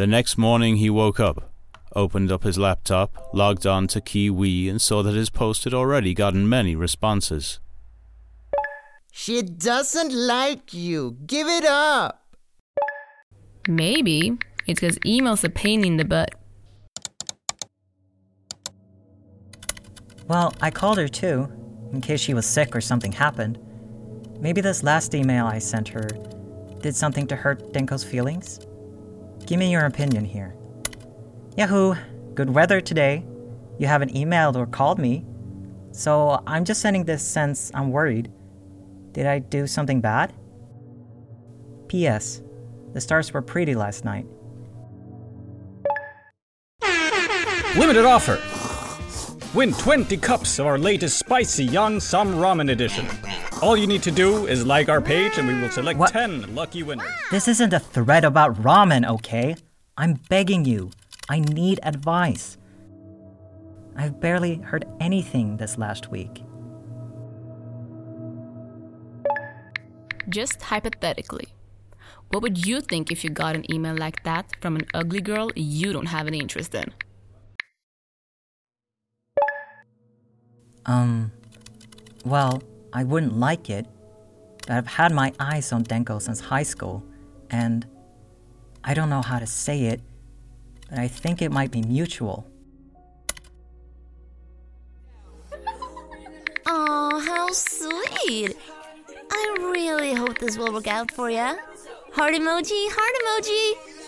The next morning he woke up, opened up his laptop, logged on to Kiwi, and saw that his post had already gotten many responses. She doesn't like you. Give it up. Maybe it's because email's a pain in the butt. Well, I called her too, in case she was sick or something happened. Maybe this last email I sent her did something to hurt Denko's feelings? Give me your opinion here. Yahoo! Good weather today. You haven't emailed or called me. So I'm just sending this since I'm worried. Did I do something bad? P.S. The stars were pretty last night. Limited offer! Win 20 cups of our latest spicy young Some Ramen edition. All you need to do is like our page and we will select What? 10 lucky winners. This isn't a thread about ramen, okay? I'm begging you. I need advice. I've barely heard anything this last week. Just hypothetically. What would you think if you got an email like that from an ugly girl you don't have any interest in? Um, well, I wouldn't like it, I've had my eyes on Denko since high school, and I don't know how to say it, but I think it might be mutual. Aw, how sweet. I really hope this will work out for you. Heart emoji, heart emoji.